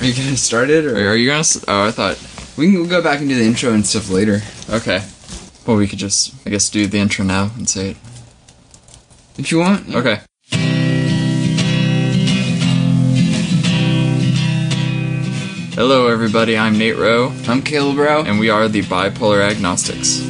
Are you gonna start it, or Are you gonna? s- Oh, I thought. we can go back and do the intro and stuff later Okay. Well, we could just, I guess, do the intro now and say it. if you want. yeah. Okay. Hello, everybody. I'm Nate Rowe, I'm Caleb Bro. and we are the Bipolar Agnostics.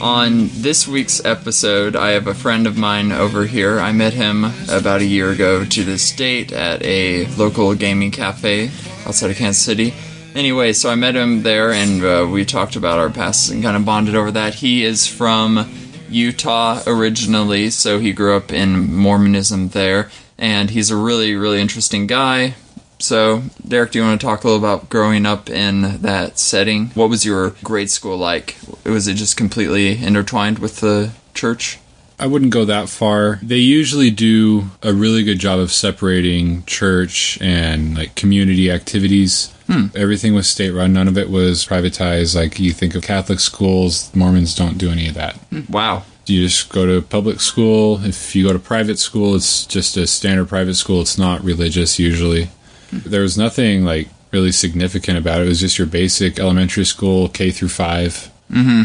On this week's episode, I have a friend of mine over here. I met him about a year ago to this date at a local gaming cafe outside of Kansas City. Anyway, so I met him there and uh, we talked about our pasts and kind of bonded over that. He is from Utah originally, so he grew up in Mormonism there, and he's a really, really interesting guy. So, Derek, do you want to talk a little about growing up in that setting? What was your grade school like? Was it just completely intertwined with the church? I wouldn't go that far. They usually do a really good job of separating church and like community activities. Hmm. Everything was state run. None of it was privatized. Like you think of Catholic schools, Mormons don't do any of that. Hmm. Wow. You just go to public school. If you go to private school, it's just a standard private school. It's not religious usually. There was nothing like really significant about it. It was just your basic elementary school, K through 5 Mm-hmm.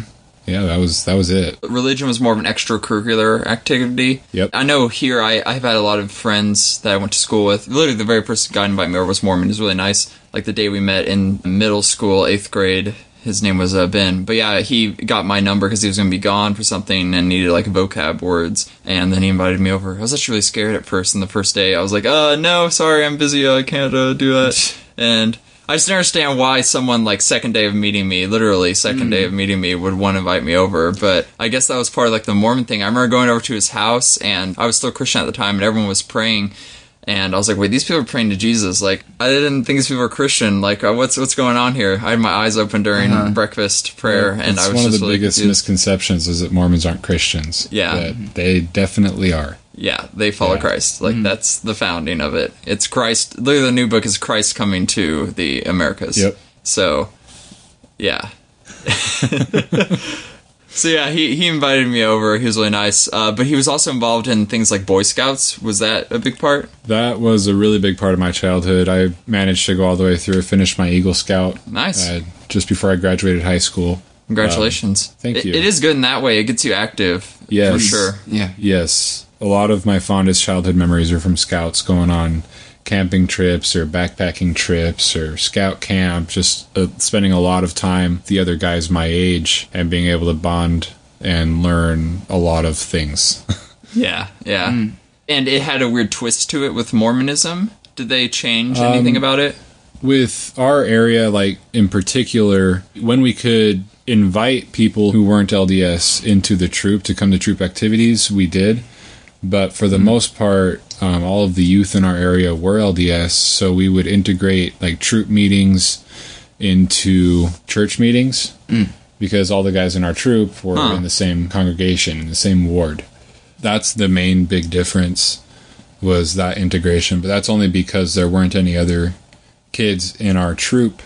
Yeah, that was that was it. Religion was more of an extracurricular activity. Yep. I know here I, I've had a lot of friends that I went to school with. Literally, the very first guy to invite me over was Mormon. It was really nice. Like the day we met in middle school, eighth grade, his name was uh, Ben. But yeah, he got my number because he was going to be gone for something and needed like vocab words. And then he invited me over. I was actually really scared at first. And the first day, I was like, uh, no, sorry, I'm busy. I can't uh, do that. and I just understand why someone like second day of meeting me, literally second day of meeting me, would want to invite me over. But I guess that was part of like the Mormon thing. I remember going over to his house, and I was still Christian at the time, and everyone was praying. And I was like, wait, these people are praying to Jesus. Like, I didn't think these people were Christian. Like, uh, what's what's going on here? I had my eyes open during breakfast prayer, and I was one of the really biggest confused. misconceptions is that Mormons aren't Christians. Yeah. But they definitely are. Yeah, they follow Yeah. Christ. Like that's the founding of it. It's Christ. Literally, the new book is Christ coming to the Americas. Yep. So, yeah. so yeah, he he invited me over. He was really nice. Uh, but he was also involved in things like Boy Scouts. Was that a big part? That was a really big part of my childhood. I managed to go all the way through, finish my Eagle Scout Nice. uh, just before I graduated high school. Congratulations. thank It- you. it is good in that way. It gets you active. Yes. For sure. Yeah. Yes, a lot of my fondest childhood memories are from scouts going on camping trips or backpacking trips or scout camp, just uh, spending a lot of time with the other guys my age and being able to bond and learn a lot of things. Yeah. Yeah. Hmm. And it had a weird twist to it with Mormonism. Did they change anything Um, about it? with our area, like in particular, when we could invite people who weren't LDS into the troop to come to troop activities, we did. But for the most part, um, all of the youth in our area were LDS, so we would integrate like troop meetings into church meetings because all the guys in our troop were Huh. in the same congregation, in the same ward. That's the main big difference was that integration, but that's only because there weren't any other kids in our troop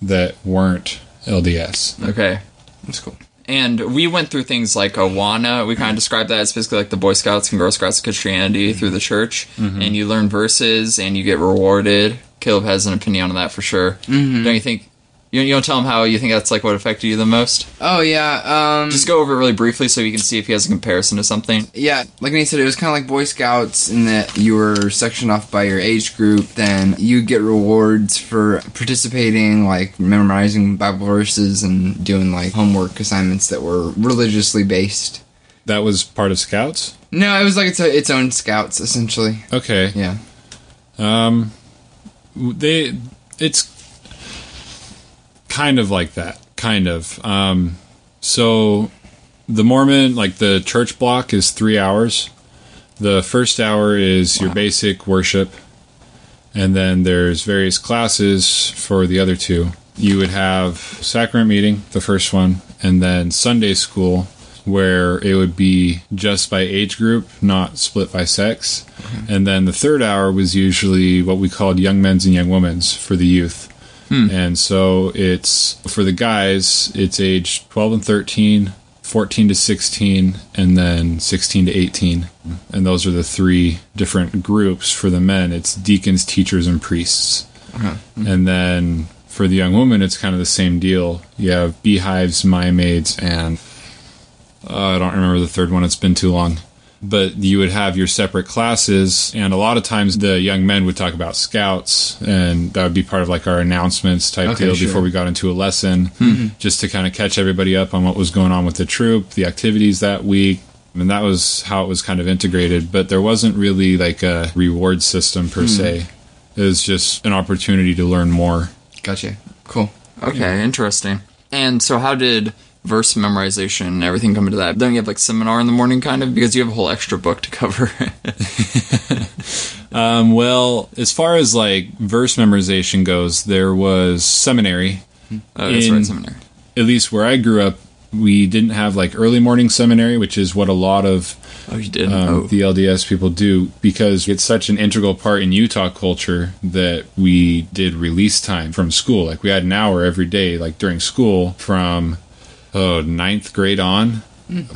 that weren't LDS. Okay. That's cool. And we went through things like Awana. We kind of described that as basically like the Boy Scouts and Girl Scouts of Christianity mm-hmm. through the church. Mm-hmm. And you learn verses and you get rewarded. Caleb has an opinion on that for sure. Mm-hmm. Don't you think? You, you don't tell him how you think that's like what affected you the most? Oh yeah. Um. Just go over it really briefly so you can see if he has a comparison to something. Yeah, like Nate said, it was kind of like Boy Scouts in that you were sectioned off by your age group. Then you get rewards for participating, like memorizing Bible verses and doing like homework assignments that were religiously based. That was part of Scouts? No, it was like its, its own scouts essentially. Okay. Yeah. Um they it's kind of like that. Kind of. Um so the Mormon like the church block is 3 hours. The first hour is your basic worship and then there's various classes for the other two. You would have sacrament meeting, the first one, and then Sunday school, where it would be just by age group, not split by sex. And then the third hour was usually what we called young men's and young women's for the youth. Hmm. And so it's for the guys, it's age 12 and 13 14 to 16 and then 16 to 18 and those are the three different groups for the men. It's deacons teachers and priests. Uh-huh. Hmm. And then for the young woman it's kind of the same deal. You have beehives Mia Maids and uh, i don't remember the third one. It's been too long but you would have your separate classes and a lot of times the young men would talk about scouts and that would be part of like our announcements type Okay, deal sure. before we got into a lesson mm-hmm. just to kind of catch everybody up on what was going on with the troop the activities that week and that was how it was kind of integrated but there wasn't really like a reward system per mm-hmm. se it was just an opportunity to learn more Gotcha. Cool. Okay, interesting. And so, how did verse memorization and everything come to that? Don't you have like seminar in the morning, kind of, because you have a whole extra book to cover? Um, well, as far as like verse memorization goes, there was seminary. oh, that's In- right, seminar. At least where I grew up, we didn't have like early morning seminary, which is what a lot of Oh, um, oh, the LDS people do because it's such an integral part in Utah culture that we did release time from school. Like we had an hour every day, like during school from oh ninth grade on,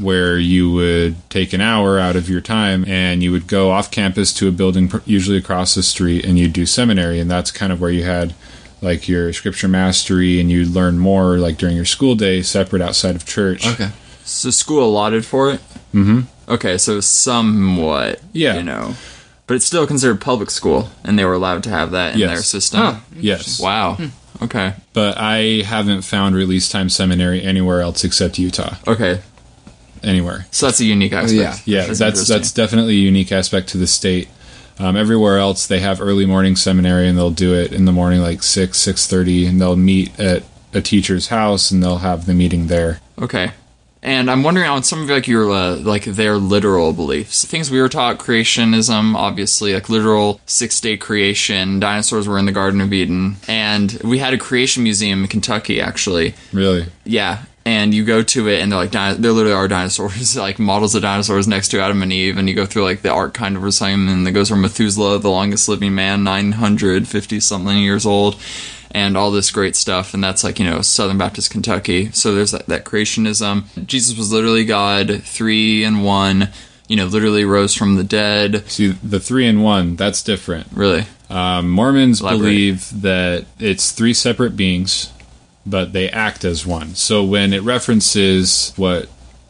where you would take an hour out of your time and you would go off campus to a building, usually across the street, and you'd do seminary, and that's kind of where you had like your scripture mastery and you'd learn more like during your school day separate outside of church Okay. so school allotted for it. Mm-hmm. Okay, so somewhat. Yeah. You know, but it's still considered public school, and they were allowed to have that in Yes. their system. Oh. yes Wow. Okay. but I haven't found release time seminary anywhere else except Utah. Okay. Anywhere. So that's a unique aspect. yeah. Yeah, that's that's, interesting. definitely a unique aspect to the state. Um, everywhere else, they have early morning seminary, and they'll do it in the morning, like six six thirty, and they'll meet at a teacher's house, and they'll have the meeting there. Okay. And I'm wondering on some of like your uh, like their literal beliefs, things we were taught, creationism, obviously, like literal six day creation. Dinosaurs were in the Garden of Eden, and we had a creation museum in Kentucky, actually. Really, Yeah, and you go to it, and they're like there literally are dinosaurs, like models of dinosaurs next to Adam and Eve, and you go through like the ark kind of and it goes from Methuselah, the longest living man, nine hundred fifty something years old, and all this great stuff, and that's like you know Southern Baptist Kentucky. So there's that, that creationism. Jesus was literally God, three and one. You know, literally rose from the dead. see the three in one. That's different. Really, Um, Mormons Elaborate. believe that it's three separate beings, but they act as one. So when it references what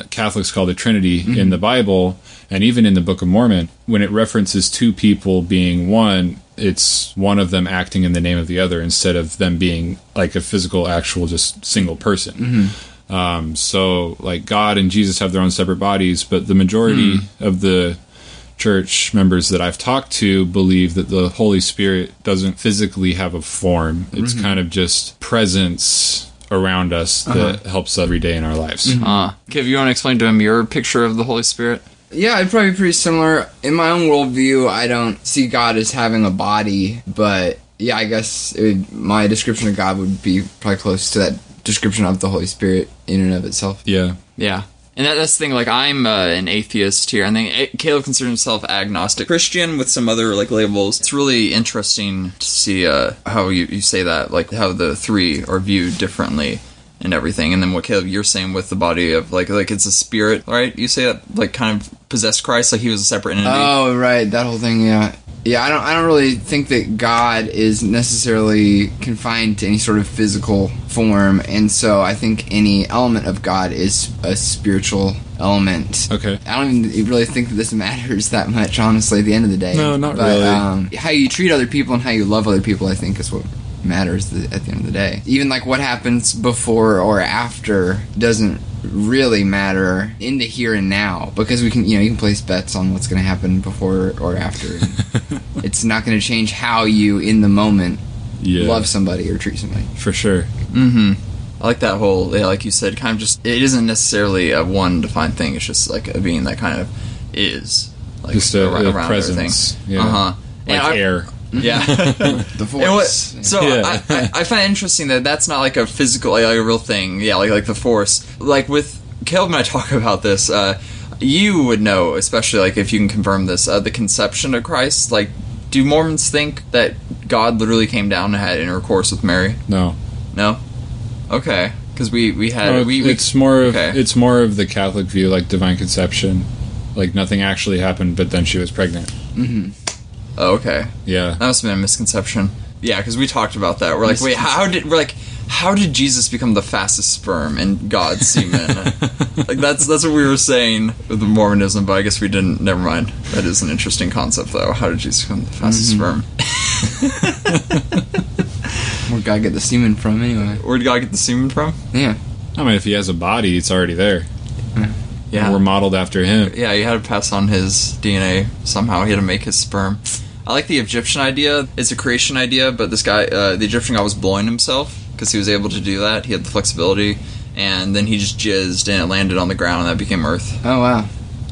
Catholics call the Trinity Mm-hmm. in the Bible, and even in the Book of Mormon, when it references two people being one, it's one of them acting in the name of the other instead of them being like a physical, actual, just single person. Mm-hmm. Um, so, like God and Jesus have their own separate bodies, but the majority Hmm. of the church members that I've talked to believe that the Holy Spirit doesn't physically have a form. It's Mm-hmm. kind of just presence around us that Uh-huh. helps every day in our lives. uh, if you want to explain to him your picture of the Holy Spirit? Yeah, it'd probably be pretty similar. In my own worldview, I don't see God as having a body, but yeah, I guess it would, my description of God would be probably close to that description of the Holy Spirit in and of itself. Yeah. Yeah. And that, that's the thing, like, I'm uh, an atheist here. I think A- Caleb considers himself agnostic. Christian with some other, like, labels. It's really interesting to see uh, how you, you say that, like, how the three are viewed differently and everything. And then what, Caleb, you're saying with the body of, like, like it's a spirit, right? You say that, like, kind of possessed Christ, like he was a separate entity. Oh, right, that whole thing. Yeah, yeah. I don't. I don't really think that God is necessarily confined to any sort of physical form, and so I think any element of God is a spiritual element. Okay. I don't even really think that this matters that much, honestly. At the end of the day, No, not But, really. Um, how you treat other people and how you love other people, I think, is what matters th- at the end of the day. Even like what happens before or after doesn't really matter in the here and now because we can, you know, you can place bets on what's going to happen before or after. it's not going to change how you in the moment Yeah. love somebody or treat somebody. For sure. Mm-hmm. I like that whole, yeah, like you said, kind of just, it isn't necessarily a one defined thing. It's just like a being that kind of is. Like, Just a, ar- a presence. Yeah. Uh-huh. Like And I- air. Yeah. The And what, force. so Yeah. I, I, I find it interesting that that's not like a physical, like, a real thing. Yeah, like like the force. Like with Caleb and I talk about this. Uh, you would know, especially like if you can confirm this, uh, the conception of Christ. Like, do Mormons think that God literally came down and had intercourse with Mary? No. No. Okay. Because we we had Oh, we, we it's more of okay. it's more of the Catholic view, like divine conception, like nothing actually happened, but then she was pregnant. Oh, okay. Yeah, That must have been a misconception. Yeah, because we talked about that. We're like, wait, how did we're like, how did Jesus become the fastest sperm in God's semen? like that's that's what we were saying with the Mormonism, but I guess we didn't. Never mind. That is an interesting concept, though. How did Jesus become the fastest mm-hmm. sperm? Where'd God get the semen from anyway? Where did God get the semen from? Yeah. I mean, if he has a body, it's already there. Yeah, We're modeled after him. yeah. He had to pass on his DNA somehow. He had to make his sperm. I like the Egyptian idea. It's a creation idea, but this guy, uh, the Egyptian guy, was blowing himself because he was able to do that. He had the flexibility, and then he just jizzed and it landed on the ground, and that became Earth. Oh wow.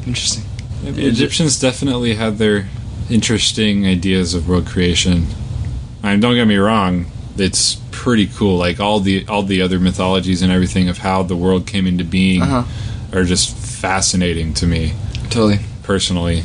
Interesting. The Egyptians definitely had their interesting ideas of world creation. I mean, don't get me wrong; it's pretty cool. Like all the all the other mythologies and everything of how the world came into being Uh-huh. are just fascinating to me Totally. personally.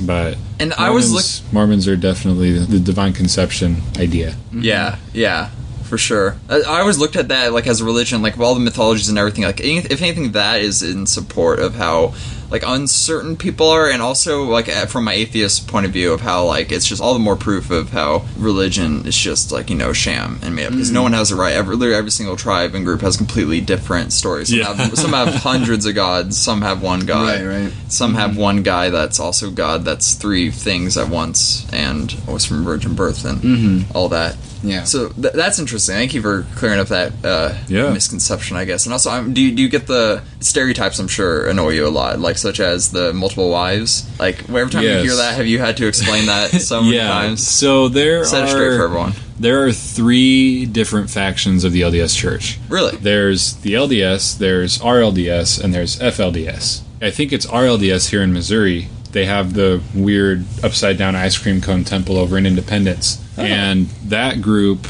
But And I was Mormons, Mormons are definitely the, the divine conception idea. Mm-hmm. Yeah, yeah, for sure. I, I always looked at that like as a religion, like all the mythologies and everything. Like, any, if anything, that is in support of how like uncertain people are, and also like from my atheist point of view of how like it's just all the more proof of how religion is just like you know sham and made up because no one has a right. Every literally every single tribe and group has completely different stories. Some, Yeah. have, some have hundreds of gods. Some have one god. Right, right. Some have one guy that's also God. That's three things at once, and was from virgin birth and all that. Yeah. So th- that's interesting. Thank you for clearing up that uh, Yeah. misconception, I guess. And also, um, do you, do you get the stereotypes? I'm sure annoy you a lot, like such as the multiple wives. Like every time you hear that, have you had to explain that so many yeah. times? So there Set are it straight for everyone. there are three different factions of the LDS Church. Really? There's the LDS, there's RLDS, and there's FLDS. I think it's RLDS here in Missouri. They have the weird upside down ice cream cone temple over in Independence. Oh. And that group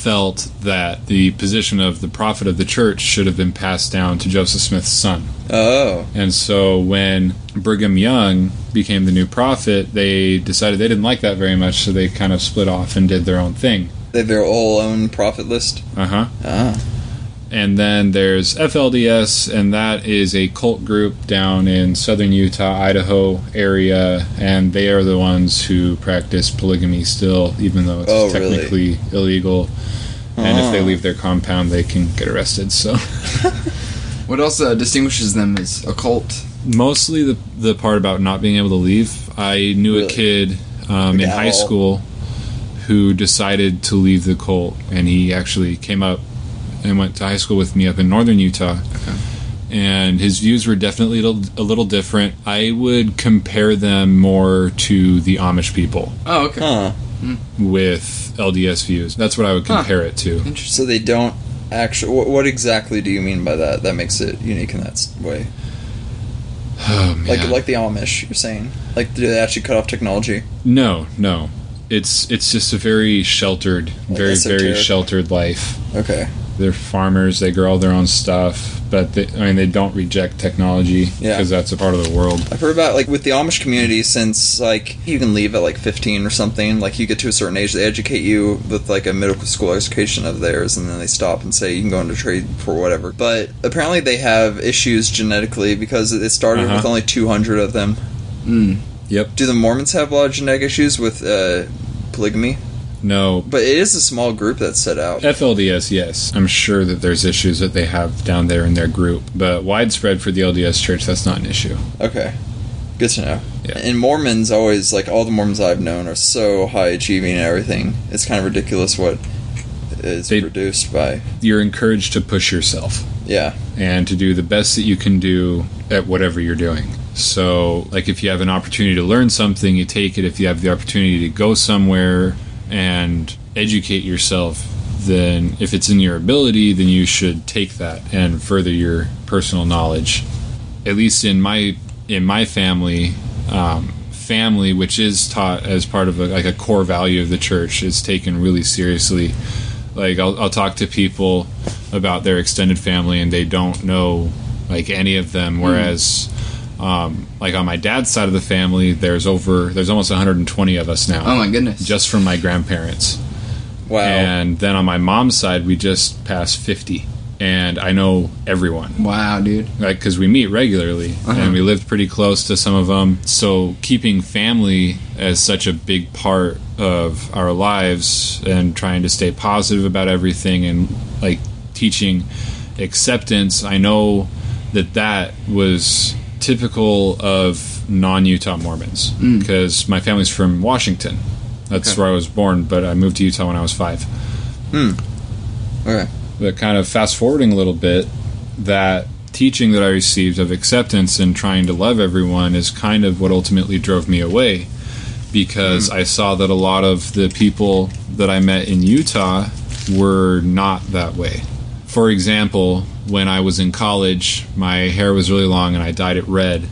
felt that the position of the prophet of the church should have been passed down to Joseph Smith's son. Oh, And so when Brigham Young became the new prophet, they decided they didn't like that very much, so they kind of split off and did their own thing. they have their whole own prophet list. Uh huh. Ah, And then there's FLDS, and that is a cult group down in southern Utah, Idaho area, and they are the ones who practice polygamy still, even though it's Oh, really? technically illegal. And if they Oh. leave their compound, they can get arrested. So What else uh, distinguishes them as a cult? mostly the the part about not being able to leave. I knew Really? a kid um, in high school who decided to leave the cult, and he actually came up and went to high school with me up in northern Utah. And his views were definitely a little, a little different. I would compare them more to the Amish people Oh, okay. huh. Hmm. with LDS views. That's what I would Huh. compare it to. Interesting. So they don't actually. What, what exactly do you mean by that? That makes it unique in that way. Oh, man. Like like the Amish, you're saying. Like do they actually cut off technology? no, no. It's it's just a very sheltered, Like very very sheltered life. Okay. They're farmers they grow all their own stuff but they, i mean they don't reject technology Yeah. because that's a part of the world I've heard about like with the Amish community since like you can leave at like 15 or something. Like you get to a certain age, they educate you with like a middle school education of theirs, and then they stop and say you can go into trade for whatever. But apparently they have issues genetically because it started Uh-huh. with only 200 of them. Mm. yep Do the Mormons have a lot of genetic issues with uh, polygamy? No But it is a small group that's set out. flds yes i'm sure that there's issues that they have down there in their group but widespread for the lds church that's not an issue Okay. Good to know. Yeah. And Mormons always like all the Mormons I've known are so high achieving and everything. It's kind of ridiculous what is They- produced by you're encouraged to push yourself yeah. and to do the best that you can do at whatever you're doing. So, like if you have an opportunity to learn something, you take it. If you have the opportunity to go somewhere and educate yourself, then if it's in your ability, then you should take that and further your personal knowledge. At least in my in my family, um, family, which is taught as part of a, like a core value of the church, is taken really seriously. Like I'll, I'll talk to people about their extended family, and they don't know like any of them. Whereas, um, like on my dad's side of the family, there's over there's almost 120 of us now, Oh my goodness. just from my grandparents. Wow. And then on my mom's side, we just passed 50. and I know everyone. Wow, dude. Like, because we meet regularly Uh-huh. and we lived pretty close to some of them. So, keeping family as such a big part of our lives and trying to stay positive about everything and like teaching acceptance, I know that that was typical of non Utah Mormons mm. because my family's from Washington. That's Okay. where I was born, but I moved to Utah when I was five. Hmm. Okay. But kind of fast forwarding a little bit, that teaching that I received of acceptance and trying to love everyone is kind of what ultimately drove me away because mm. I saw that a lot of the people that I met in Utah were not that way. For example, when I was in college, my hair was really long and I dyed it red.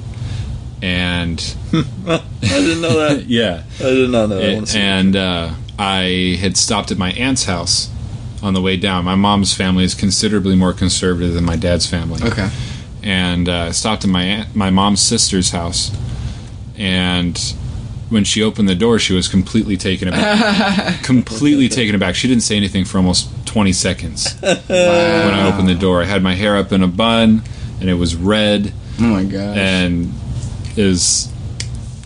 And I didn't know that. yeah, I did not know it- and uh, I had stopped at my aunt's house on the way down. My mom's family is considerably more conservative than my dad's family. Okay. And uh, stopped at my aunt, my mom's sister's house, and when she opened the door, she was completely taken aback. completely taken aback. She didn't say anything for almost twenty seconds when I opened the door. I had my hair up in a bun, and it was red, Oh my gosh. and it was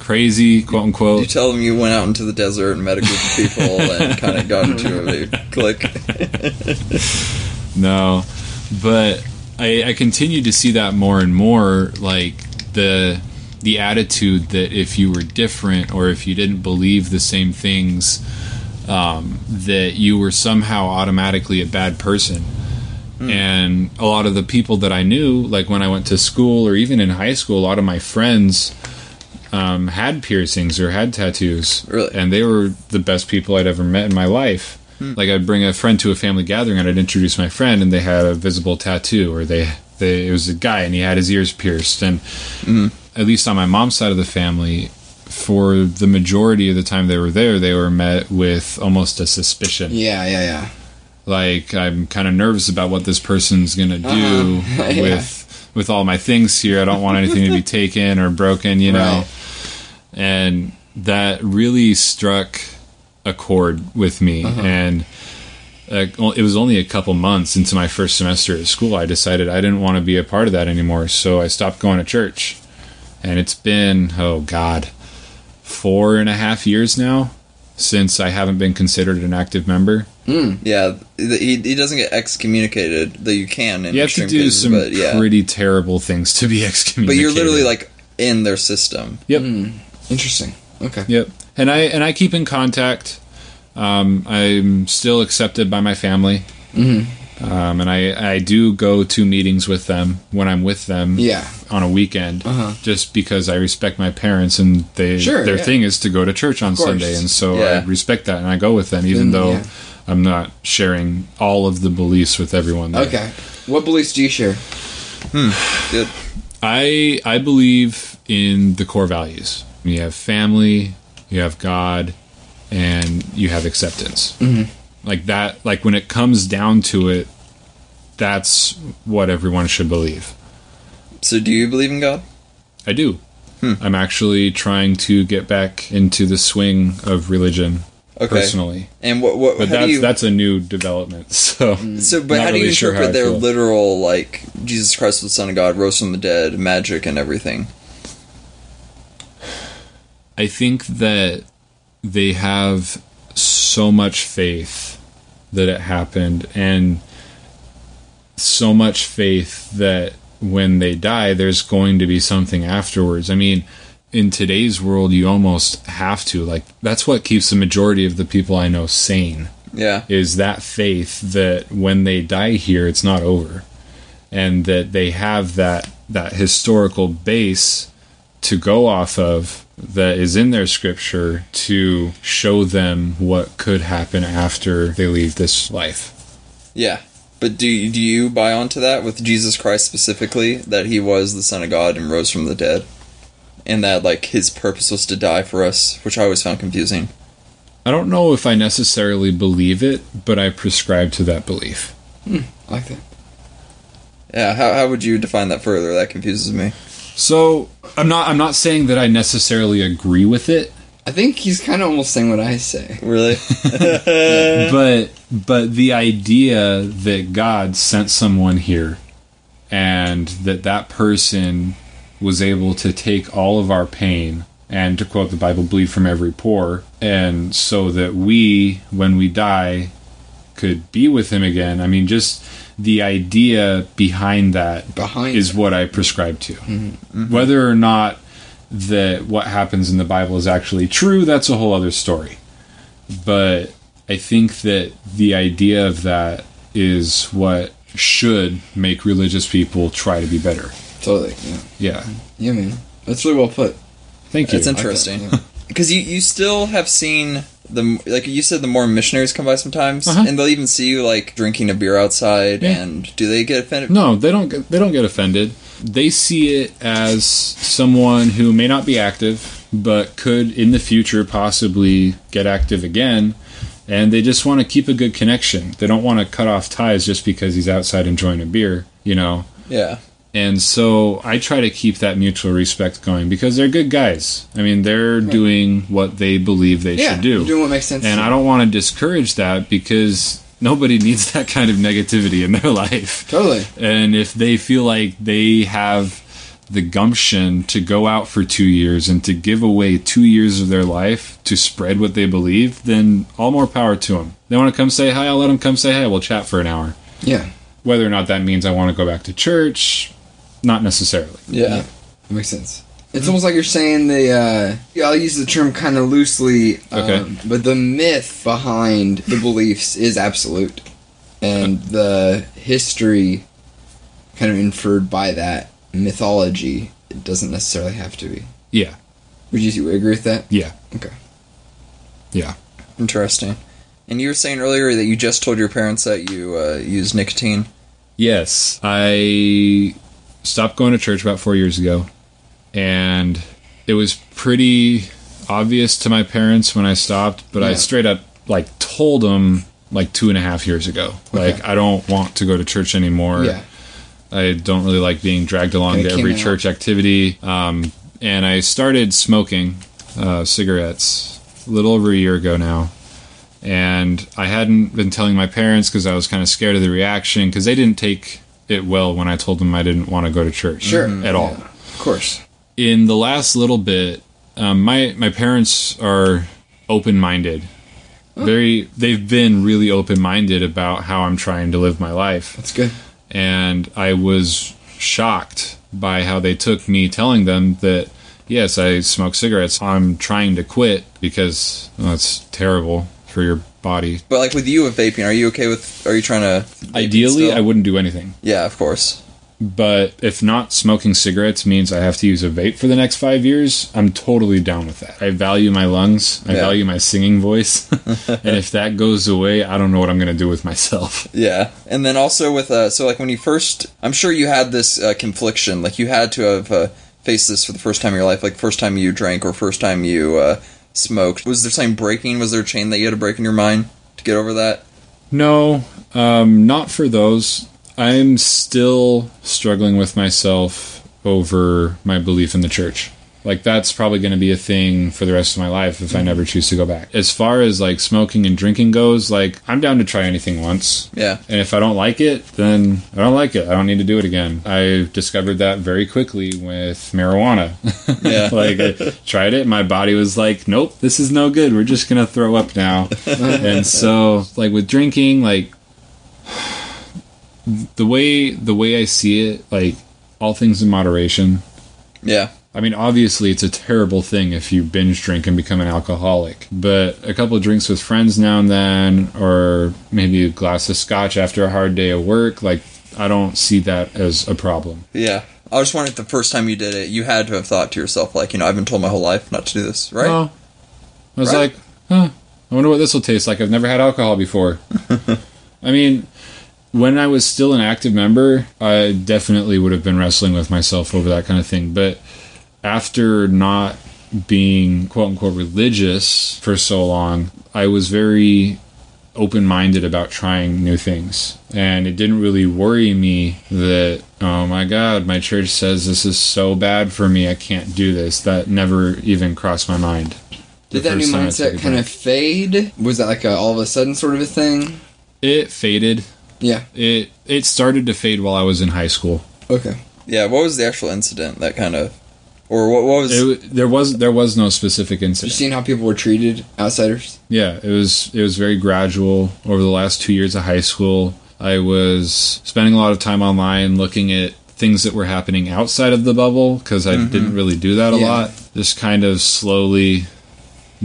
crazy, quote unquote. You tell them you went out into the desert and met a group of people and kind of got into a clique. No, but I, I continue to see that more and more. Like the the attitude that if you were different or if you didn't believe the same things, um, that you were somehow automatically a bad person. And a lot of the people that I knew, like when I went to school or even in high school, a lot of my friends um, had piercings or had tattoos. Really? And they were the best people I'd ever met in my life. Like I'd bring a friend to a family gathering and I'd introduce my friend and they had a visible tattoo or they, they it was a guy and he had his ears pierced and at least on my mom's side of the family for the majority of the time they were there they were met with almost a suspicion yeah, yeah, yeah. like I'm kind of nervous about what this person's gonna do Uh-huh. Yeah. with with all my things here. I don't want anything to be taken or broken, you know. Right. And that really struck a chord with me, Uh-huh. and uh, it was only a couple months into my first semester at school. I decided I didn't want to be a part of that anymore, so I stopped going to church. And it's been oh god, four and a half years now since I haven't been considered an active member. yeah, he, he doesn't get excommunicated, though you can. In You have to do cases, some but yeah. pretty terrible things to be excommunicated. but you're literally like in their system. yep, Interesting. Okay. yep. And I and I keep in contact. Um, I'm still accepted by my family, mm-hmm. Um, and I I do go to meetings with them when I'm with them. Yeah. on a weekend, Uh-huh. just because I respect my parents and they Sure, their yeah. thing is to go to church on. Sunday, and so Yeah. I respect that and I go with them, even Then, though yeah. I'm not sharing all of the beliefs with everyone. There. Okay. What beliefs do you share? Good. I I believe in the core values. You have family, you have God, and you have acceptance. Mm-hmm. Like that. Like when it comes down to it, that's what everyone should believe. So, do you believe in God? I do. Hmm. I'm actually trying to get back into the swing of religion Okay. personally, And what? what but that's do you? that's a new development. So, mm. so, but how do you really interpret their literal like Jesus Christ the Son of God, rose from the dead, magic, and everything? I think that they have so much faith that it happened and so much faith that when they die there's going to be something afterwards. I mean, in today's world you almost have to like that's what keeps the majority of the people I know sane Yeah. is that faith that when they die here it's not over and that they have that that historical base to go off of that is in their scripture to show them what could happen after they leave this life. Yeah. But do you, do you buy onto that with Jesus Christ specifically that he was the son of God and rose from the dead? And that like his purpose was to die for us, which I always found confusing. I don't know if I necessarily believe it, but I prescribe to that belief. Hmm. I like that. Yeah, how how would you define that further? That confuses me. So I'm not I'm not saying that I necessarily agree with it, I think he's kind of almost saying what I say. Really? but but the idea that God sent someone here and that that person was able to take all of our pain and to quote the Bible bleed from every pore and so that we when we die could be with him again. I mean just the idea behind that Behind is what I prescribe to. Mm-hmm. Mm-hmm. Whether or not that what happens in the Bible is actually true, that's a whole other story. But I think that the idea of that is what should make religious people try to be better. Totally. Yeah. Yeah. Yeah, man. That's really well put. Thank you. That's interesting. yeah. Because you, you still have seen the like you said the more missionaries come by sometimes Uh-huh. and they'll even see you like drinking a beer outside Yeah. and do they get offended? No, they don't. Get, they don't get offended. They see it as someone who may not be active, but could in the future possibly get active again, and they just want to keep a good connection. They don't want to cut off ties just because he's outside enjoying a beer, you know. Yeah. And so I try to keep that mutual respect going because they're good guys. I mean, they're doing what they believe they Yeah. should do. doing what makes sense. And I don't want to discourage that because nobody needs that kind of negativity in their life. Totally. And if they feel like they have the gumption to go out for two years and to give away two years of their life to spread what they believe, then all more power to them. They want to come say hi, I'll let them come say hi. We'll chat for an hour. Yeah. Whether or not that means I want to go back to church, not necessarily. Yeah. That makes sense. It's almost like you're saying the. Uh, yeah, I'll use the term kind of loosely. Um, Okay. But the myth behind the beliefs is absolute, and the history, kind of inferred by that mythology, it doesn't necessarily have to be. Yeah. Would you agree with that? Yeah. Okay. Yeah. Interesting. And you were saying earlier that you just told your parents that you uh, use nicotine. Yes. I stopped going to church about four years ago, and it was pretty obvious to my parents when I stopped, but I straight up like told them like two and a half years ago. Like I don't want to go to church anymore. Yeah. I don't really like being dragged along to every came out. church activity. Um, and I started smoking uh, cigarettes a little over a year ago now. And I hadn't been telling my parents because I was kind of scared of the reaction because they didn't take it well when I told them I didn't want to go to church Sure. at all. Yeah. Of course. In the last little bit, um, my my parents are open minded. Very, they've been really open minded about how I'm trying to live my life That's good. and I was shocked by how they took me telling them that yes, I smoke cigarettes. I'm trying to quit because well, it's terrible for your body. But like with you with vaping, are you okay with? Are you trying to? Ideally? I wouldn't do anything. Yeah, of course. But if not smoking cigarettes means I have to use a vape for the next five years, I'm totally down with that. I value my lungs. I Yeah. value my singing voice. and if that goes away, I don't know what I'm going to do with myself. Yeah, and then also with uh, so like when you first, I'm sure you had this uh, confliction. Like you had to have uh, faced this for the first time in your life, like first time you drank or first time you uh, smoked. Was there something breaking? Was there a chain that you had to break in your mind to get over that? No, um, not for those. I'm still struggling with myself over my belief in the church. Like that's probably going to be a thing for the rest of my life if I mm-hmm. never choose to go back. As far as like smoking and drinking goes, like I'm down to try anything once. Yeah, And if I don't like it, then I don't like it. I don't need to do it again. I discovered that very quickly with marijuana. Yeah. like I tried it, my body was like, "Nope, this is no good. We're just gonna throw up now." and so, like with drinking, like the way the way I see it, like all things in moderation. yeah, I mean, obviously, it's a terrible thing if you binge drink and become an alcoholic. But a couple of drinks with friends now and then, or maybe a glass of scotch after a hard day of work, like, I don't see that as a problem. yeah. I was wondering if the first time you did it, you had to have thought to yourself, like, you know, I've been told my whole life not to do this, right? I was Right. like, huh, I wonder what this will taste like. I've never had alcohol before. I mean, when I was still an active member, I definitely would have been wrestling with myself over that kind of thing. But after not being quote unquote religious for so long, I was very open minded about trying new things. And it didn't really worry me that, oh my God, my church says this is so bad for me, I can't do this. That never even crossed my mind. Did that new first time I took mindset kind of fade? Was that like a all of a sudden sort of a thing? It faded. Yeah. It it started to fade while I was in high school. Okay. Yeah, what was the actual incident that kind of, or what, what was? It, there was there was no specific incident. You seen how people were treated, outsiders? Yeah, it was it was very gradual over the last two years of high school. I was spending a lot of time online looking at things that were happening outside of the bubble because I didn't mm-hmm. really do that a Yeah. lot. Just kind of slowly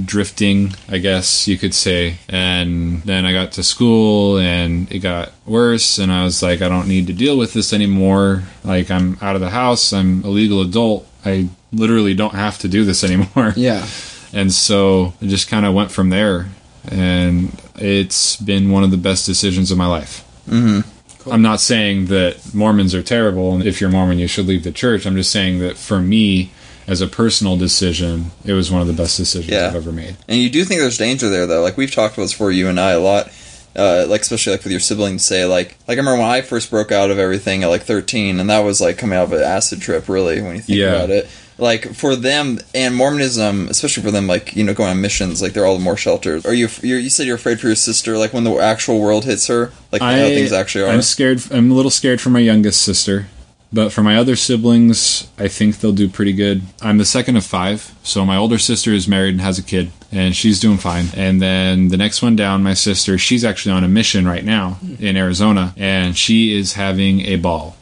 drifting, I guess you could say. And then I got to school and it got worse and I was like I don't need to deal with this anymore. Like I'm out of the house, I'm a legal adult. I literally don't have to do this anymore. Yeah. And so it just kind of went from there. And it's been one of the best decisions of my life. Mhm. I'm not saying that Mormons are terrible, and if you're Mormon, you should leave the church. I'm just saying that for me, as a personal decision, it was one of the best decisions Yeah. I've ever made. And you do think there's danger there, though. Like we've talked about this for you and I a lot. Uh, like especially like with your siblings, say like like I remember when I first broke out of everything at like 13, and that was like coming out of an acid trip, really, when you think Yeah. about it. Like for them and Mormonism, especially for them, like you know, going on missions, like they're all the more sheltered. Are you? You're, you said you're afraid for your sister, like when the actual world hits her, like how things actually are. I'm scared. I'm a little scared for my youngest sister, but for my other siblings, I think they'll do pretty good. I'm the second of five, so my older sister is married and has a kid, and she's doing fine. And then the next one down, my sister, she's actually on a mission right now hmm. in Arizona, and she is having a ball.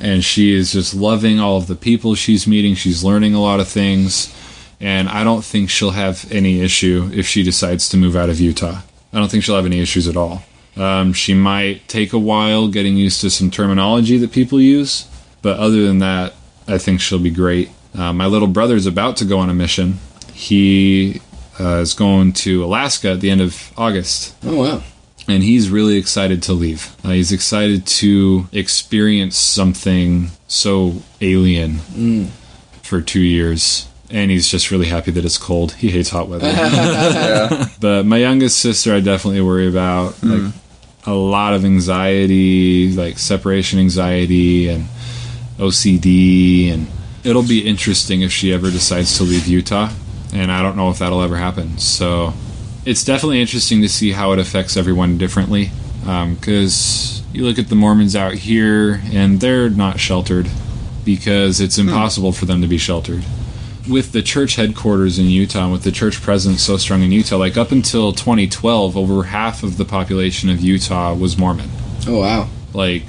And she is just loving all of the people she's meeting. She's learning a lot of things. And I don't think she'll have any issue if she decides to move out of Utah. I don't think she'll have any issues at all. Um, she might take a while getting used to some terminology that people use, but other than that, I think she'll be great. Uh, my little brother's about to go on a mission. He uh, is going to Alaska at the end of August, Oh wow. And he's really excited to leave. Uh, he's excited to experience something so alien for two years. And he's just really happy that it's cold. He hates hot weather. yeah. But my youngest sister, I definitely worry about like a lot of anxiety, like separation anxiety and OCD, and it'll be interesting if she ever decides to leave Utah. And I don't know if that'll ever happen. So it's definitely interesting to see how it affects everyone differently. Um, because you look at the Mormons out here, and they're not sheltered because it's hmm. impossible for them to be sheltered with the church headquarters in Utah and with the church presence so strong in Utah, like up until 2012, over half of the population of Utah was Mormon. Oh wow. Like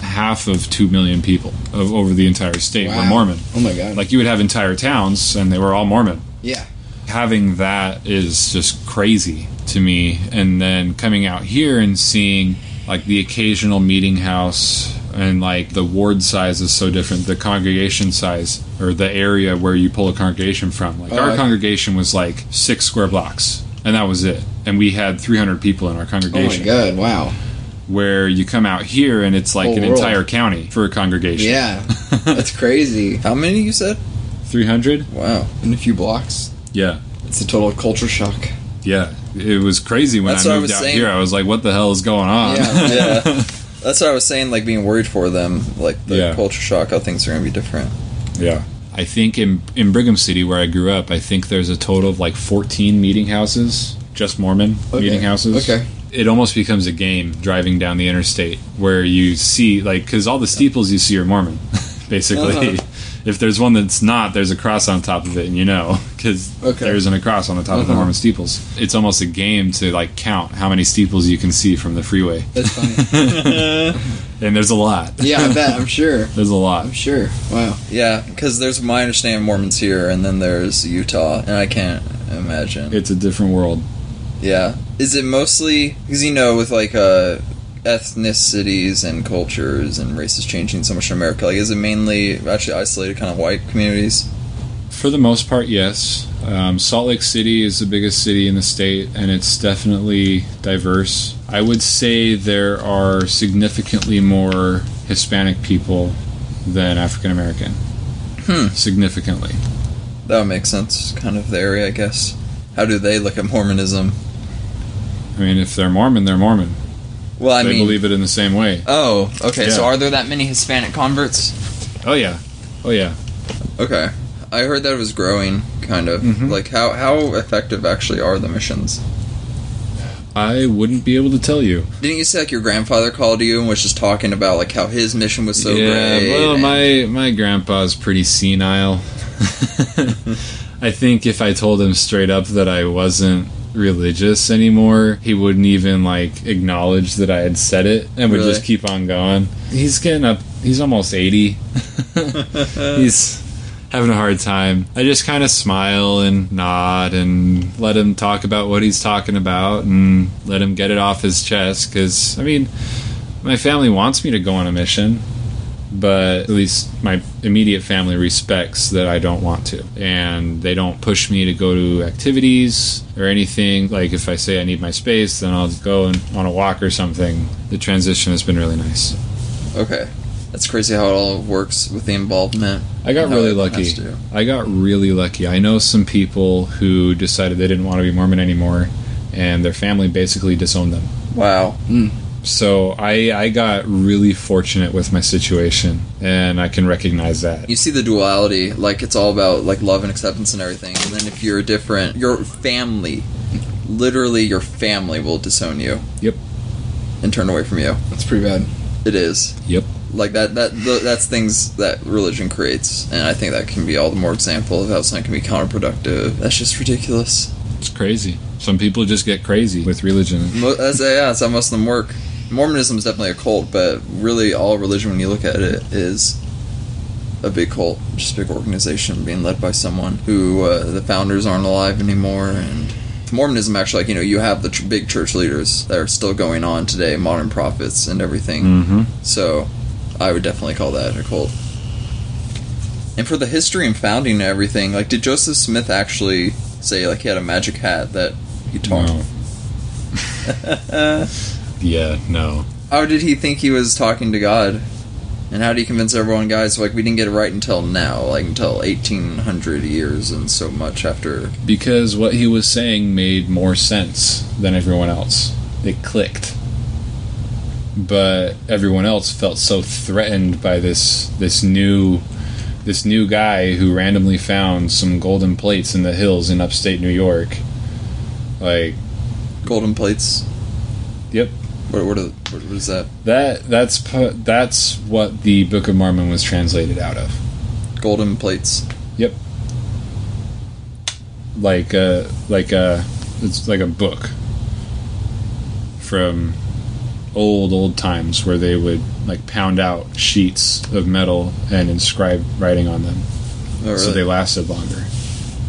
half of 2 million people of, over the entire state were Mormon. Oh my god. Like you would have entire towns and they were all Mormon. yeah. Having that is just crazy to me. And then coming out here and seeing like the occasional meeting house and like the ward size is so different the congregation size or the area where you pull a congregation from like Oh, our congregation was like six square blocks and that was it and we had 300 people in our congregation Oh my god. Wow. where you come out here and it's like Whole an world. entire county for a congregation Yeah. That's crazy. How many you said? 300 Wow. In a few blocks. Yeah It's a total culture shock. yeah it was crazy when That's i what I moved was out saying. here i was like what the hell is going on Yeah. Yeah. That's what I was saying. Like being worried for them, like the Yeah. culture shock, how things are going to be different. Yeah. I think in in Brigham City where I grew up, I think there's a total of like 14 meeting houses, just Mormon Okay. meeting houses. Okay. It almost becomes a game driving down the interstate where you see like cuz all the steeples you see are Mormon basically. Uh-huh. If there's one that's not, there's a cross on top of it and you know cuz Okay. there isn't a cross on the top of the Uh-huh. Mormon steeples. It's almost a game to like count how many steeples you can see from the freeway. That's funny. And there's a lot. yeah, I bet. I'm sure. There's a lot. I'm sure. Wow. Yeah, because there's my understanding of Mormons here, and then there's Utah, and I can't imagine. It's a different world. yeah, is it mostly because you know with like uh, ethnicities and cultures and races changing so much in America? Like, is it mainly actually isolated kind of white communities? For the most part, yes. Um, Salt Lake City is the biggest city in the state, and it's definitely diverse. I would say there are significantly more Hispanic people than African American. Hmm. Significantly. That would make sense. Kind of the area, I guess. How do they look at Mormonism? I mean, if they're Mormon, they're Mormon. Well, I they mean, believe it in the same way. oh, okay. Yeah. So are there that many Hispanic converts? Oh, yeah. Oh, yeah. okay. I heard that it was growing, kind of. Mhm. Like how how effective actually are the missions? I wouldn't be able to tell you. Didn't you say like your grandfather called you and was just talking about like how his mission was so yeah, great? well, my my grandpa's pretty senile. I think if I told him straight up that I wasn't religious anymore, he wouldn't even like acknowledge that I had said it and would Really? just keep on going. He's getting up. He's almost eighty. he's having a hard time. I just kind of smile and nod and let him talk about what he's talking about and let him get it off his chest. Because I mean, my family wants me to go on a mission but at least my immediate family respects that I don't want to. And they don't push me to go to activities or anything. Like if I say I need my space, then I'll go and, on a walk or something. The transition has been really nice. okay, that's crazy how it all works with the involvement. I got really lucky. I got really lucky. I know some people who decided they didn't want to be Mormon anymore, and their family basically disowned them. Wow. Hmm. So I, I got really fortunate with my situation, and I can recognize that. You see the duality, like it's all about like love and acceptance and everything. And then if you're different, your family, literally your family will disown you. Yep. And turn away from you. That's pretty bad. It is. Yep. like that that th- that's things that religion creates and i think that can be all the more example of how something can be counterproductive that's just ridiculous It's crazy. Some people just get crazy with religion. Mo- that's, yeah that's how most of them work mormonism is definitely a cult but really all religion when you look at it is a big cult just a big organization being led by someone who uh, the founders aren't alive anymore and mormonism actually like you know you have the tr- big church leaders that are still going on today modern prophets and everything Mm-hmm. So, I would definitely call that a cult. And for the history and founding and everything, like, did Joseph Smith actually say like he had a magic hat that he taught? No. Yeah, no. How did he think he was talking to God? And how did he convince everyone, guys? Like, we didn't get it right until now, like until eighteen hundred years and so much after. Because what he was saying made more sense than everyone else. It clicked. But everyone else felt so threatened by this this new this new guy who randomly found some golden plates in the hills in upstate New York. Like, Golden plates. What, what, are, what, is that? that that's that's what the Book of Mormon was translated out of. Golden plates. Yep. Like a like a it's like a book from old old times where they would like pound out sheets of metal and inscribe writing on them Oh, so they lasted longer.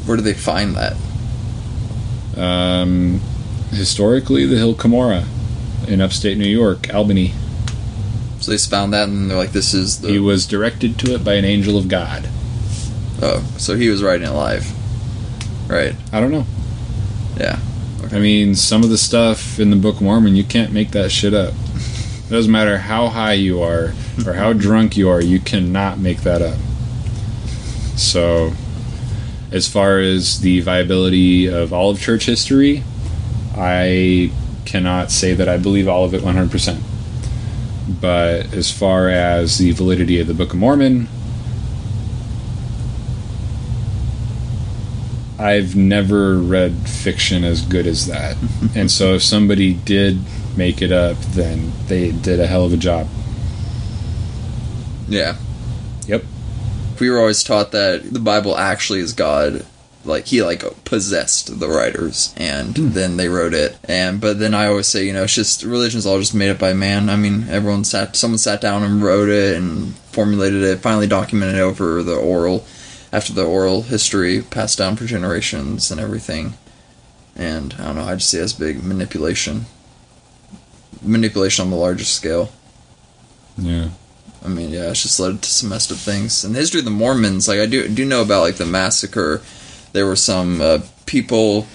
Where do they find that? Um, historically, the Hill Cumorah in upstate New York, Albany. So they found that, and they're like, "This is the." He was directed to it by an angel of God. oh, so he was writing it live, right? I don't know. Yeah. I mean, some of the stuff in the Book of Mormon, you can't make that shit up. It doesn't matter how high you are or how drunk you are, you cannot make that up. So, as far as the viability of all of church history, I cannot say that I believe all of it 100%. But as far as the validity of the Book of Mormon, I've never read fiction as good as that. and so if somebody did make it up, then they did a hell of a job. Yeah. Yep. We were always taught that the Bible actually is God. Like he like possessed the writers, and hmm. then they wrote it. And but then I always say, you know, it's just religion's all just made up by man. I mean, everyone sat, someone sat down and wrote it and formulated it, finally documented it over the oral, after the oral history passed down for generations and everything. And I don't know, I just see it as big manipulation, manipulation on the largest scale. Yeah. I mean, yeah, it's just led to some messed up things. And the history of the Mormons, like I do do know about like the massacre. There were some uh, people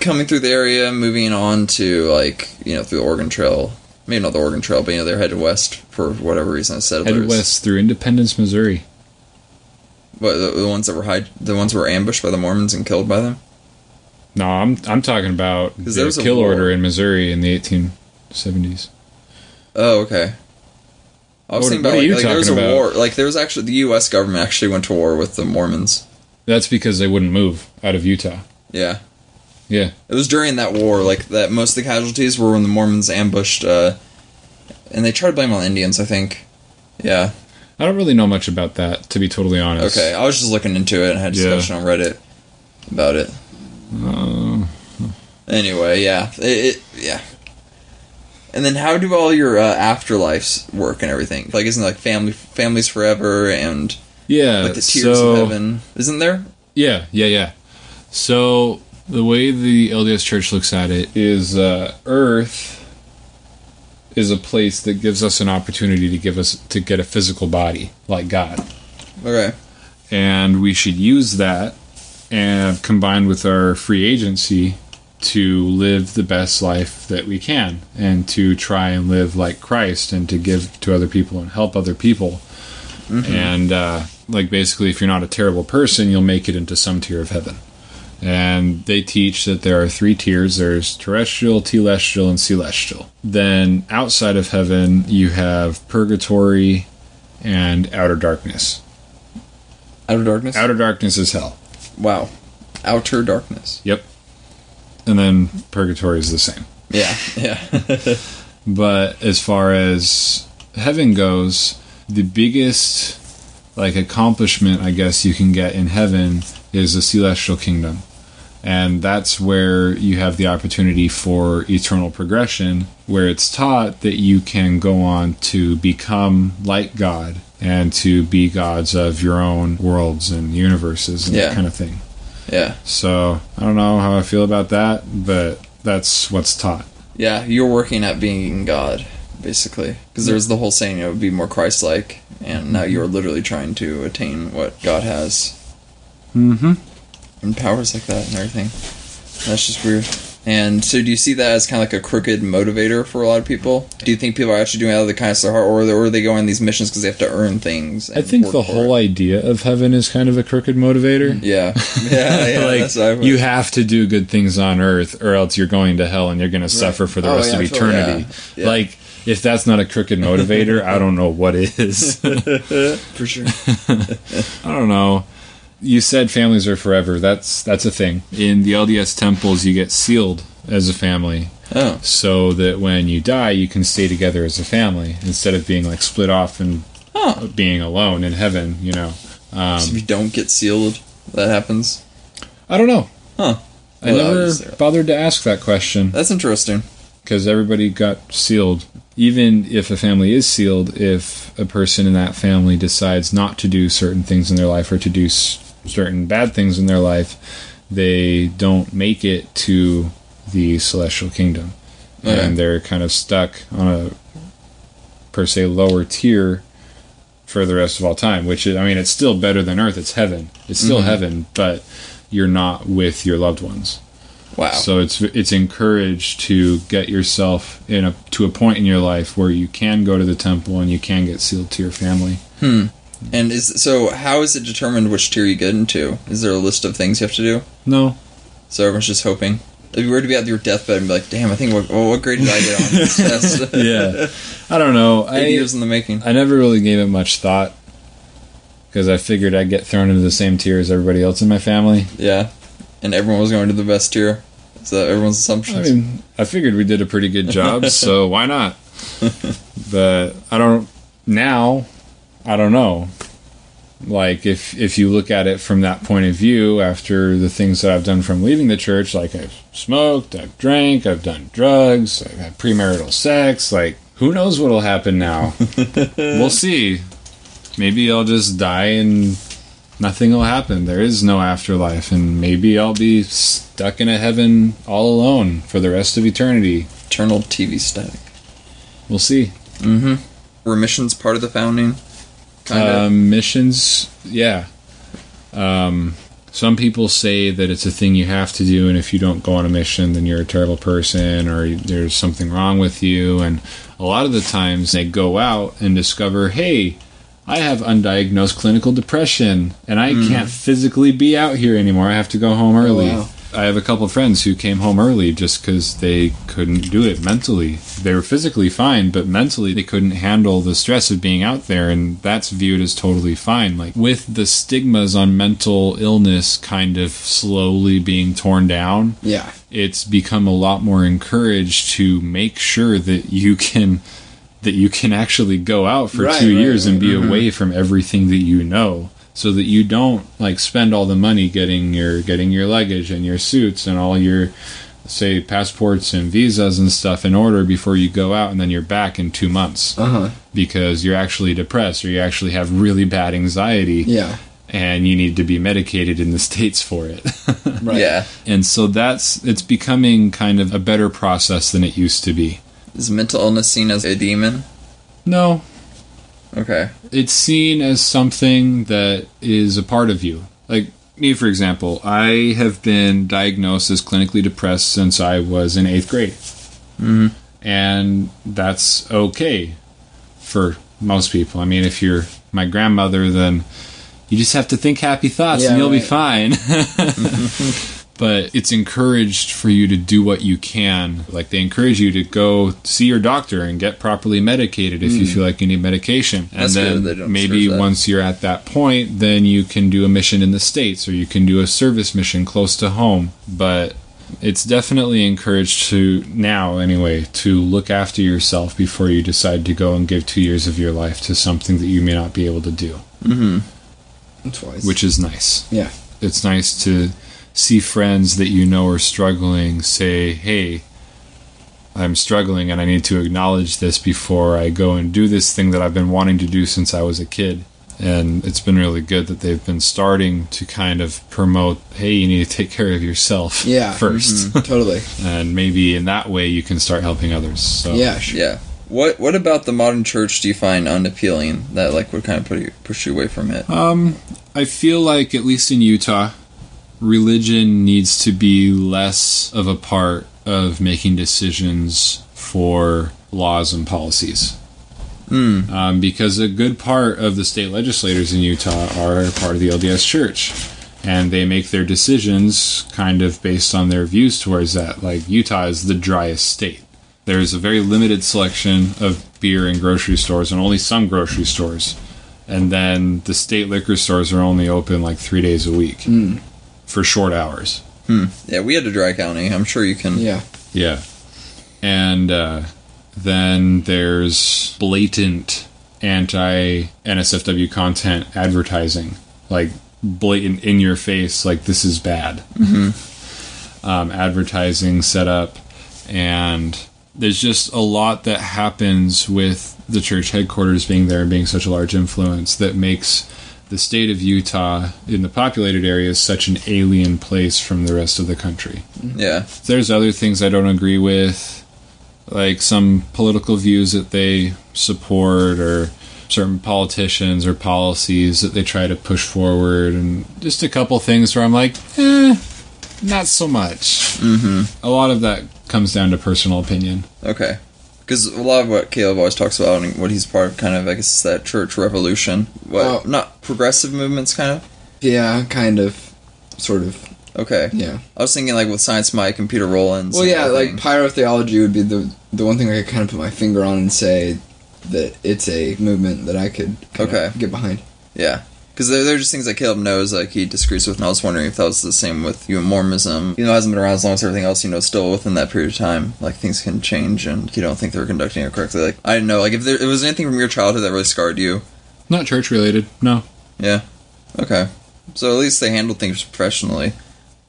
coming through the area, moving on to like you know through the Oregon Trail. Maybe not the Oregon Trail, but you know they're headed west for whatever reason. Settlers. Headed west through Independence, Missouri. What, the, the ones that were hide, the ones that were ambushed by the Mormons and killed by them. No, I'm I'm talking about 'Cause there the was a kill war. order in Missouri in the 1870s. Oh, okay. I was What- thinking about are like, you like there was a about? war. Like there was actually the U.S. government actually went to war with the Mormons. That's because they wouldn't move out of Utah. Yeah. Yeah. It was during that war, like that. Most of the casualties were when the Mormons ambushed, uh, and they tried to blame on Indians. I think. Yeah. I don't really know much about that, to be totally honest. Okay. I was just looking into it and had Yeah. discussion on Reddit about it. Uh, Anyway, yeah, it, it yeah. And then how do all your uh, afterlives work and everything? Like, isn't it like family families forever and yeah. like the tiers so, of heaven? Isn't there? Yeah, yeah, yeah. So the way the LDS Church looks at it is uh, Earth is a place that gives us an opportunity to give us to get a physical body like God. Okay. and we should use that and combined with our free agency to live the best life that we can and to try and live like Christ and to give to other people and help other people. And uh, like basically, if you're not a terrible person, you'll make it into some tier of heaven. And they teach that there are three tiers there's terrestrial, telestial, and celestial. Then outside of heaven, you have purgatory and outer darkness. Outer darkness. Outer darkness is hell. wow. Outer darkness. Yep. And then purgatory is the same. Yeah. Yeah. But as far as heaven goes, the biggest like accomplishment I guess you can get in heaven is the celestial kingdom. And that's where you have the opportunity for eternal progression, where it's taught that you can go on to become like God and to be gods of your own worlds and universes and Yeah. that kind of thing. yeah. So I don't know how I feel about that, but that's what's taught. Yeah. You're working at being God, basically, because there's the whole saying, you would be more Christ-like, and now you're literally trying to attain what God has. Mm-hmm. and powers like that and everything. That's just weird. And so, do you see that as kind of like a crooked motivator for a lot of people? Do you think people are actually doing it out of the kindness of their heart, or, or are they going on these missions because they have to earn things? I think the whole idea of heaven is kind of a crooked motivator. yeah, yeah, yeah. like that's what I would- you have to do good things on earth, or else you're going to hell and you're going to suffer for the Oh, rest yeah, of totally, eternity. yeah. Yeah. Like if that's not a crooked motivator, I don't know what is. for sure. I don't know. You said families are forever. That's that's a thing. In the LDS temples, you get sealed as a family, Oh, so that when you die, you can stay together as a family instead of being like split off and oh. being alone in heaven. You know. Um, so if you don't get sealed, that happens. I don't know. Huh. I Well, never bothered to ask that question That's interesting. because everybody got sealed. Even if a family is sealed, if a person in that family decides not to do certain things in their life or to do s- certain bad things in their life, they don't make it to the celestial kingdom. Okay. And they're kind of stuck on a, per se, lower tier for the rest of all time, which is, I mean, it's still better than earth. It's heaven. It's still Mhm. heaven, but you're not with your loved ones. Wow. So it's it's encouraged to get yourself in a to a point in your life where you can go to the temple and you can get sealed to your family. hmm. And is so? How is it determined which tier you get into? Is there a list of things you have to do? No, So everyone's just hoping. If you were to be at your deathbed and be like, "Damn, I think what, what grade did I get on this test?" yeah, I don't know. eight I years in the making. I never really gave it much thought because I figured I'd get thrown into the same tier as everybody else in my family. Yeah, and everyone was going to the best tier. That uh, everyone's I mean, I figured we did a pretty good job, so why not? But I don't now. I don't know. Like if if you look at it from that point of view, after the things that I've done from leaving the church, like I've smoked, I've drank, I've done drugs, I've had premarital sex. Like who knows what'll happen now? we'll see. Maybe I'll just die and nothing will happen. There is no afterlife, and maybe I'll be stuck in a heaven all alone for the rest of eternity. Eternal TV static. We'll see. Mm-hmm. Were missions part of the founding? Kind of. Um, missions, yeah. Um, some people say that it's a thing you have to do, and if you don't go on a mission, then you're a terrible person, or there's something wrong with you. And a lot of the times they go out and discover, hey, I have undiagnosed clinical depression, and I hmm. can't physically be out here anymore. I have to go home oh, early. wow. I have a couple of friends who came home early just because they couldn't do it mentally. They were physically fine, but mentally they couldn't handle the stress of being out there, and that's viewed as totally fine. Like with the stigmas on mental illness kind of slowly being torn down, Yeah. it's become a lot more encouraged to make sure that you can that you can actually go out for Right, two right, years and right. be away from everything that you know so that you don't like spend all the money getting your getting your luggage and your suits and all your say passports and visas and stuff in order before you go out and then you're back in 2 months Uh huh. because you're actually depressed or you actually have really bad anxiety Yeah. and you need to be medicated in the states for it Right. Yeah. and so that's it's becoming kind of a better process than it used to be Is mental illness seen as a demon? no Okay. it's seen as something that is a part of you like me for example i have been diagnosed as clinically depressed since i was in eighth grade Mhm. and that's okay for most people i mean if you're my grandmother then you just have to think happy thoughts Yeah, and you'll be right. fine but it's encouraged for you to do what you can. Like they encourage you to go see your doctor and get properly medicated if you feel like you need medication. And That's good then maybe once you're at that point, then you can do a mission in the states or you can do a service mission close to home. But it's definitely encouraged to now anyway to look after yourself before you decide to go and give 2 years of your life to something that you may not be able to do, Mm-hmm. Which is nice yeah. it's nice to see friends that you know are struggling say, hey, I'm struggling and I need to acknowledge this before I go and do this thing that I've been wanting to do since I was a kid. And it's been really good that they've been starting to kind of promote, hey, you need to take care of yourself Yeah. 1st totally. And maybe in that way you can start helping others. So Yeah. Sure. Yeah. What What about the modern church do you find unappealing that like would kind of put you, push you away from it? Um, I feel like at least in Utah, religion needs to be less of a part of making decisions for laws and policies. Hmm. Um, because a good part of the state legislators in Utah are part of the LDS Church, and they make their decisions kind of based on their views towards that. Like Utah is the driest state. There's a very limited selection of beer in grocery stores, and only some grocery stores and then the state liquor stores are only open like three days a week Mm. For short hours. Yeah, we had a dry county. I'm sure you can. Yeah. Yeah, and uh, then there's blatant anti NSFW content advertising, like blatant in your face, like this is bad. Um, advertising set up, and there's just a lot that happens with the church headquarters being there and being such a large influence that makes the state of Utah in the populated areas such an alien place from the rest of the country. Yeah. There's other things I don't agree with, like some political views that they support or certain politicians or policies that they try to push forward, and just a couple things where I'm like, eh, not so much. Mm-hmm. A lot of that comes down to personal opinion. Okay. Because a lot of what Caleb always talks about and what he's part of, kind of, I guess, is that church revolution. What? Oh. Not progressive movements, kind of. Yeah. Kind of. Sort of. Okay. Yeah. I was thinking like with Science Mike and Peter Rollins. Well, yeah. Like pyrotheology would be the the one thing I could kind of put my finger on and say that it's a movement that I could kind Okay. of get behind. Yeah. Because there, there are just things that Caleb knows, like he disagrees with, and I was wondering if that was the same with you and Mormonism. You know, it hasn't been around as long as everything else, you know, still within that period of time, like things can change, and you don't think they were conducting it correctly. Like, I didn't know, like, if there, it was anything from your childhood that really scarred you. Not church related, no. Yeah. Okay. So at least they handled things professionally.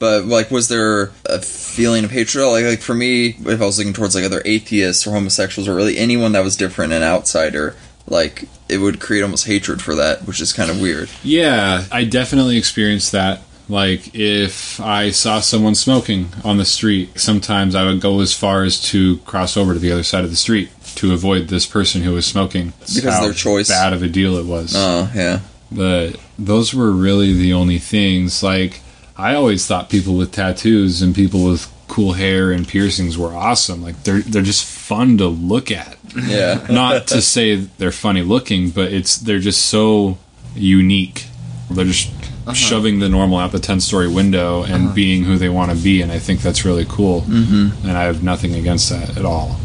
But like, was there a feeling of hatred? Like, like for me, if I was looking towards like other atheists or homosexuals or really anyone that was different and outsider, like it would create almost hatred for that, which is kind of weird. Yeah, I definitely experienced that. Like, if I saw someone smoking on the street, sometimes I would go as far as to cross over to the other side of the street to avoid this person who was smoking. That's Because their choice. bad of a deal it was. Oh yeah. But those were really the only things. Like, I always thought people with tattoos and people with cool hair and piercings were awesome. Like, they're they're just fun to look at. Yeah. Not to say they're funny looking, but it's they're just so unique. They're just uh-huh. shoving the normal out the 10 story window and uh-huh. being who they want to be. And I think that's really cool. Mm-hmm. And I have nothing against that at all.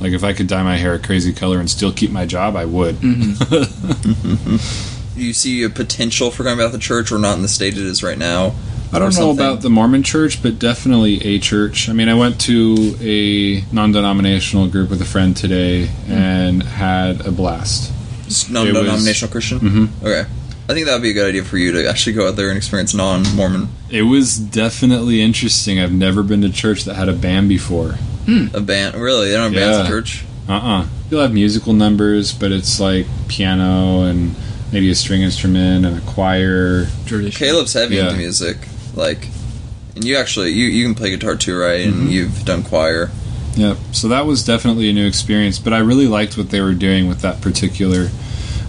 Like, if I could dye my hair a crazy color and still keep my job, I would. Do mm-hmm. mm-hmm. you see a potential for going about the church or not in the state it is right now? I don't know something? about the Mormon church, but definitely a church. I mean, I went to a non denominational group with a friend today Hmm. and had a blast. Was- non-denominational Christian. Mhm. Okay, I think that would be a good idea for you to actually go out there and experience non-Mormon It was definitely interesting. I've never been to church that had a band before. a band. Really, they don't have bands at church. Uh uh You'll have musical numbers, but it's like piano and maybe a string instrument and a choir. Tradition. Caleb's heavy Yeah. into music, like, and you actually you you can play guitar too, right? And Mm-hmm. you've done choir. Yep. So that was definitely a new experience, but I really liked what they were doing with that particular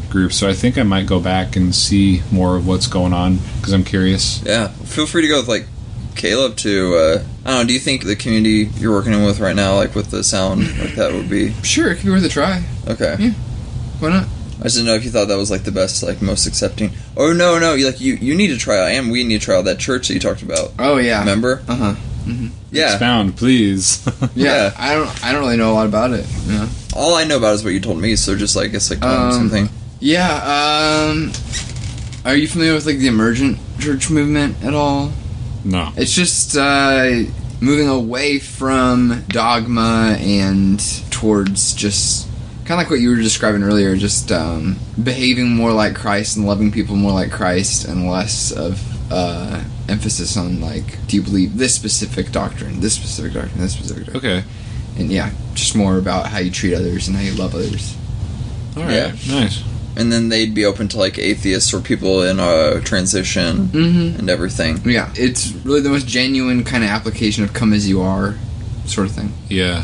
group. So I think I might go back and see more of what's going on because I'm curious. Yeah, feel free to go with like Caleb to. Uh, I don't know. Do you think the community you're working with right now, like with the sound, like that would be Sure, it could be worth a try. okay? Yeah. Why not? I just didn't know if you thought that was like the best, like most accepting. Oh no, no, you like you you need to try out, and we need to try out that church that you talked about. Oh yeah. Remember? Uh huh. Yeah. Expound, please. Yeah, Yeah. I don't. I don't really know a lot about it. You know? All I know about is what you told me. So just like it's like Um, something. Yeah. Um. Are you familiar with like the emergent church movement at all? no. It's just uh, moving away from dogma and towards just kind of like what you were describing earlier, just um, behaving more like Christ and loving people more like Christ, and less of uh, emphasis on like, do you believe this specific doctrine, this specific doctrine, this specific doctrine, Okay. and yeah, just more about how you treat others and how you love others. All right. Yeah. Nice. And then they'd be open to like atheists or people in a transition Mm-hmm. and everything. Yeah, it's really the most genuine kind of application of "come as you are" sort of thing. Yeah.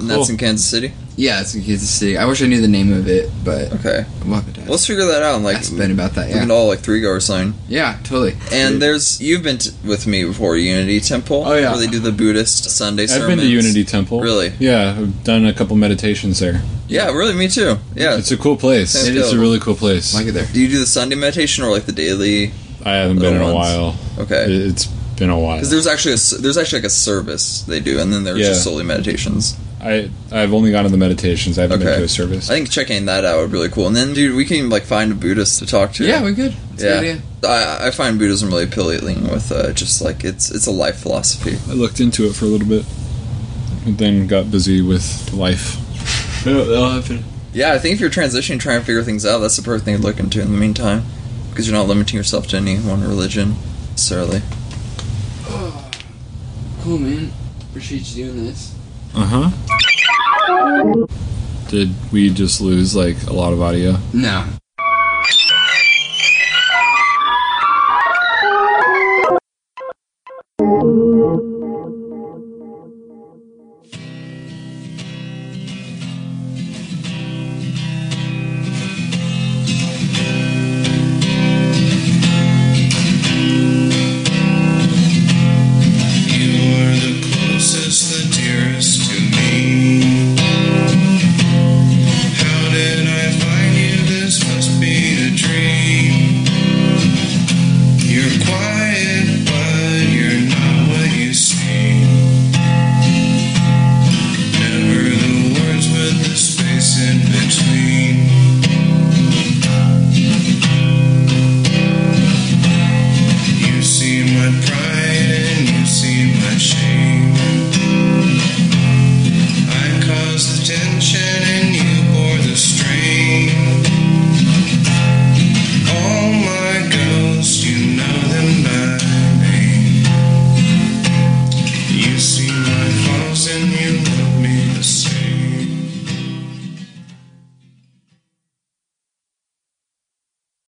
And that's Cool. in Kansas City. Yeah, it's in Kansas City. I wish I knew the name of it, but Okay, we'll have to let's figure that out. And like, Ask Ben about that. we Yeah, can all like three go or something. yeah, totally. And there's you've been t- with me before Unity Temple. Oh, yeah. where they do the Buddhist Sunday I've sermons. been to Unity Temple. Really? Yeah. I've done a couple meditations there. Yeah, really, me too. Yeah. It's a cool place. Sounds It's good. a really cool place. I like it there. do you do the Sunday meditation or like the daily? I haven't been in a while. Okay. It- It's been a while. Because there's actually a, s- there's actually like a service they do, and then there's Yeah. just solely meditations. I I've only gone to the meditations. I haven't been Okay. to a service. I think checking that out would be really cool. And then, dude, we can like find a Buddhist to talk to. Yeah, we could. It's a yeah. good idea. I, I find Buddhism really appealing with uh, just like it's it's a life philosophy. I looked into it for a little bit, and then got busy with life. That'll happen. Yeah, I think if you're transitioning, trying to figure things out, that's the perfect thing to look into in the meantime, because you're not limiting yourself to any one religion necessarily. Cool, man. Appreciate you doing this. Uh huh. Did we just lose like a lot of audio? No.